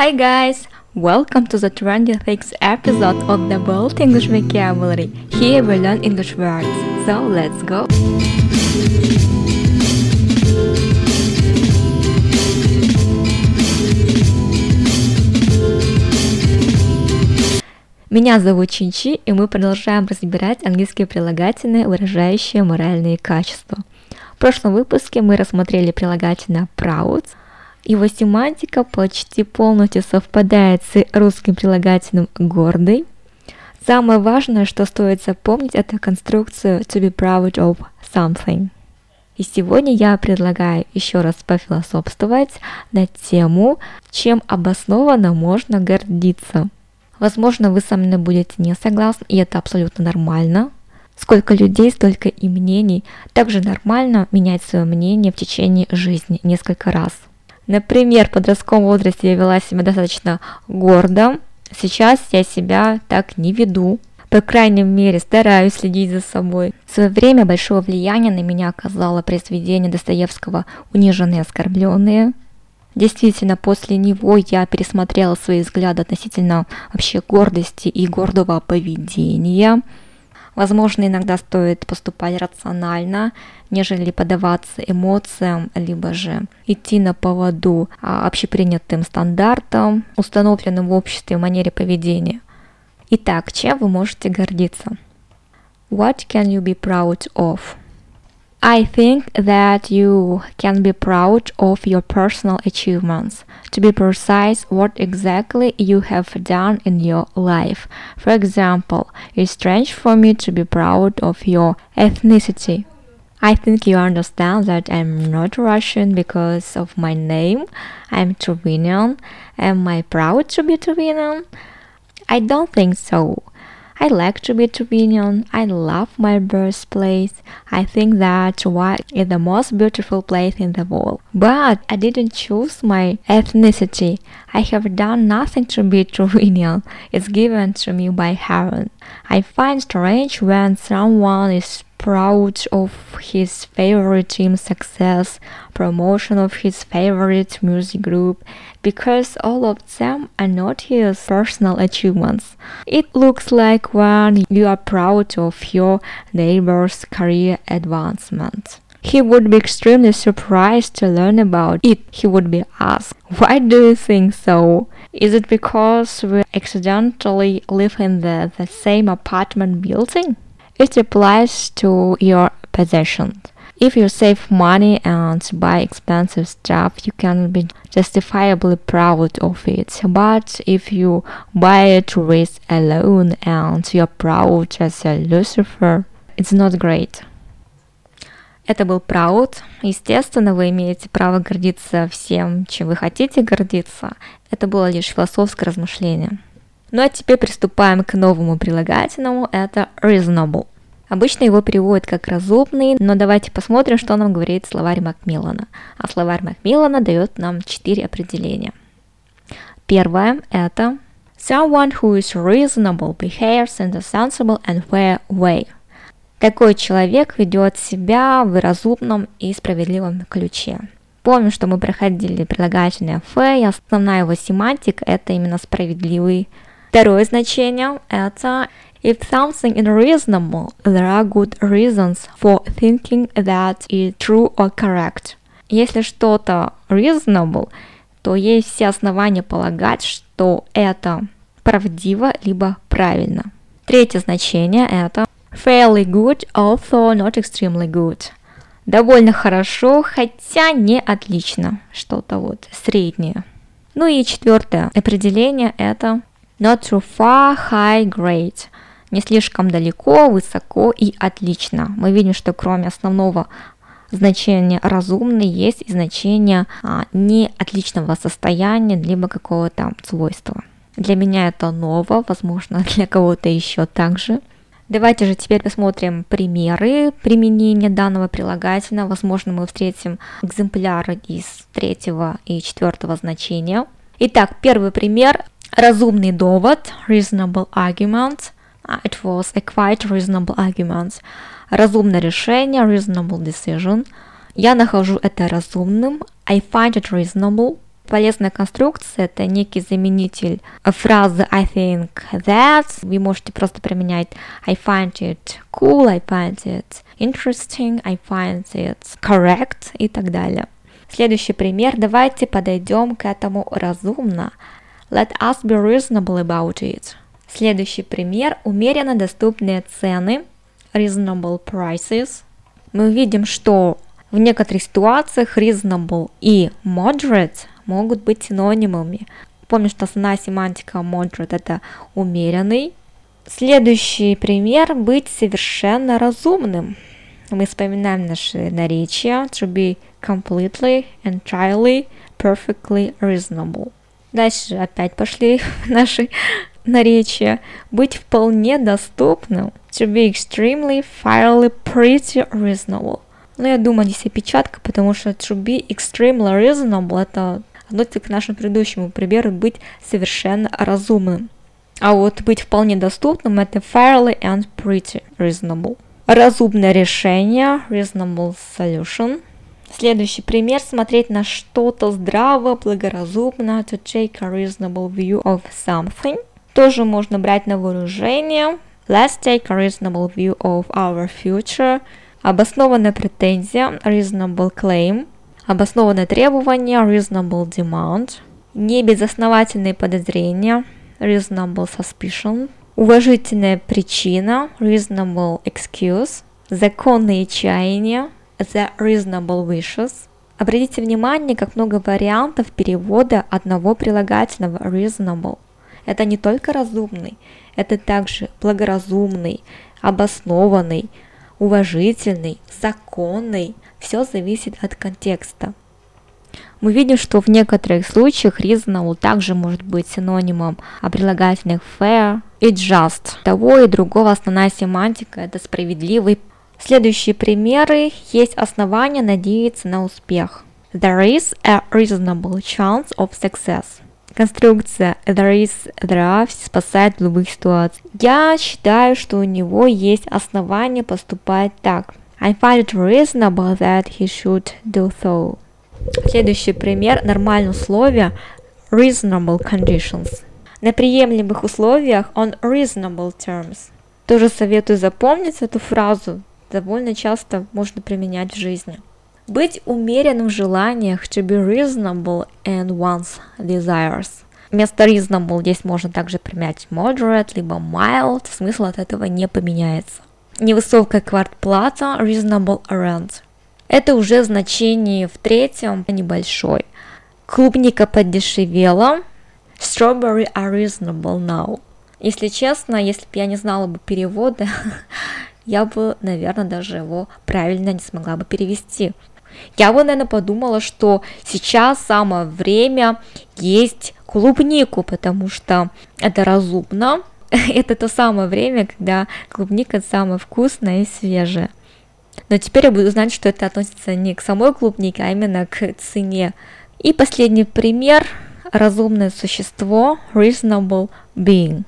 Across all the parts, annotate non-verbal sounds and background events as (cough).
Hi guys! Welcome to the 26th episode of the Bold English Vocabulary. Here we learn English words. So let's go! Меня зовут Чинчи, и мы продолжаем разбирать английские прилагательные, выражающие моральные качества. В прошлом выпуске мы рассмотрели прилагательное proud. Его семантика почти полностью совпадает с русским прилагательным гордый. Самое важное, что стоит запомнить, это конструкцию to be proud of something. И сегодня я предлагаю еще раз пофилософствовать на тему, чем обоснованно можно гордиться – Возможно, вы со мной будете не согласны, и это абсолютно нормально. Сколько людей, столько и мнений. Также нормально менять свое мнение в течение жизни несколько раз. Например, в подростковом возрасте я вела себя достаточно гордо. Сейчас я себя так не веду. По крайней мере, стараюсь следить за собой. В свое время большое влияние на меня оказало произведение Достоевского «Униженные и оскорбленные», Действительно, после него я пересмотрела свои взгляды относительно вообще гордости и гордого поведения. Возможно, иногда стоит поступать рационально, нежели подаваться эмоциям, либо же идти на поводу а, общепринятым стандартам, установленным в обществе манере поведения. Итак, чем вы можете гордиться? What can you be proud of? I think that you can be proud of your personal achievements. To be precise, what exactly you have done in your life. For example, it's strange for me to be proud of your ethnicity. I think you understand that I'm not Russian because of my name. I'm Truvinian. Am I proud to be Truvinian? I don't think so. I like to be Truvinian. I love my birthplace. I think that white is the most beautiful place in the world. But I didn't choose my ethnicity. I have done nothing to be (laughs) Truvinian. It's given to me by heaven. I find strange when someone is proud of his favorite team's success, promotion of his favorite music group, because all of them are not his personal achievements. It looks like when you are proud of your neighbor's career advancement. He would be extremely surprised to learn about it. He would be asked, Why do you think so? Is it because we accidentally live in the, the same apartment building? It applies to your possessions. If you save money and buy expensive stuff, you can be justifiably proud of it. But if you buy it with a loan and you're proud as a Lucifer, it's not great. Это был Proud. Естественно, вы имеете право гордиться всем, чем вы хотите гордиться. Это было лишь философское размышление. Ну а теперь приступаем к новому прилагательному, это reasonable. Обычно его переводят как разумный, но давайте посмотрим, что нам говорит словарь Макмиллана. А словарь Макмиллана дает нам четыре определения. Первое – это someone who is reasonable behaves in a sensible and fair way. Такой человек ведет себя в разумном и справедливом ключе. Помню, что мы проходили прилагательное fair, и основная его семантика – это именно справедливый Второе значение – это If something is reasonable, there are good reasons for thinking that it's true or correct. Если что-то reasonable, то есть все основания полагать, что это правдиво либо правильно. Третье значение это fairly good, although not extremely good. Довольно хорошо, хотя не отлично. Что-то вот среднее. Ну и четвертое определение это Not too far, high, great. Не слишком далеко, высоко и отлично. Мы видим, что кроме основного значения разумный есть и значение а, не отличного состояния, либо какого-то свойства. Для меня это ново, возможно, (laughs) для кого-то еще также. Давайте же теперь посмотрим примеры применения данного прилагательного. Возможно, мы встретим экземпляры из третьего и четвертого значения. Итак, первый пример разумный довод, reasonable argument. It was a quite reasonable argument. Разумное решение, reasonable decision. Я нахожу это разумным. I find it reasonable. Полезная конструкция – это некий заменитель фразы I think that. Вы можете просто применять I find it cool, I find it interesting, I find it correct и так далее. Следующий пример. Давайте подойдем к этому разумно. Let us be reasonable about it. Следующий пример. Умеренно доступные цены. Reasonable prices. Мы увидим, что в некоторых ситуациях reasonable и moderate могут быть синонимами. Помню, что основная семантика moderate это умеренный. Следующий пример – быть совершенно разумным. Мы вспоминаем наши наречия to be completely, entirely, perfectly reasonable. Дальше опять пошли (laughs) наши наречия. Быть вполне доступным to be extremely, fairly, pretty reasonable. Но я думаю, здесь опечатка, потому что to be extremely reasonable это относится к нашему предыдущему примеру быть совершенно разумным. А вот быть вполне доступным это fairly and pretty reasonable. Разумное решение, reasonable solution. Следующий пример, смотреть на что-то здраво, благоразумно, to take a reasonable view of something. Тоже можно брать на вооружение. Let's take a reasonable view of our future. Обоснованная претензия, reasonable claim. Обоснованное требование, reasonable demand. Небезосновательные подозрения, reasonable suspicion. Уважительная причина, reasonable excuse. Законные чаяния, the reasonable wishes. Обратите внимание, как много вариантов перевода одного прилагательного reasonable. Это не только разумный, это также благоразумный, обоснованный, уважительный, законный. Все зависит от контекста. Мы видим, что в некоторых случаях reasonable также может быть синонимом а прилагательных fair и just. Того и другого основная семантика – это справедливый. Следующие примеры есть основания надеяться на успех. There is a reasonable chance of success. Конструкция there is, there are спасает в любых ситуациях. Я считаю, что у него есть основания поступать так. I find it reasonable that he should do so. Следующий пример. Нормальное условие reasonable conditions. На приемлемых условиях on reasonable terms. Тоже советую запомнить эту фразу. Довольно часто можно применять в жизни. Быть умеренным в желаниях to be reasonable in one's desires. Вместо reasonable здесь можно также применять moderate, либо mild, смысл от этого не поменяется. Невысокая квартплата, reasonable rent. Это уже значение в третьем небольшой. Клубника подешевела, strawberry are reasonable now. Если честно, если бы я не знала бы перевода, (laughs) я бы, наверное, даже его правильно не смогла бы перевести. Я бы, наверное, подумала, что сейчас самое время есть клубнику, потому что это разумно. (laughs) это то самое время, когда клубника самая вкусная и свежая. Но теперь я буду знать, что это относится не к самой клубнике, а именно к цене. И последний пример – разумное существо, reasonable being.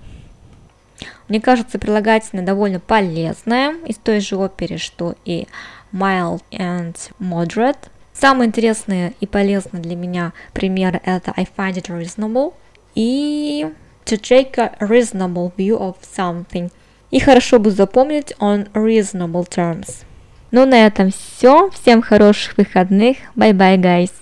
Мне кажется, прилагательное довольно полезное из той же оперы, что и mild and moderate. Самые интересные и полезные для меня примеры это I find it reasonable и to take a reasonable view of something. И хорошо бы запомнить on reasonable terms. Ну на этом все. Всем хороших выходных. Bye bye, guys.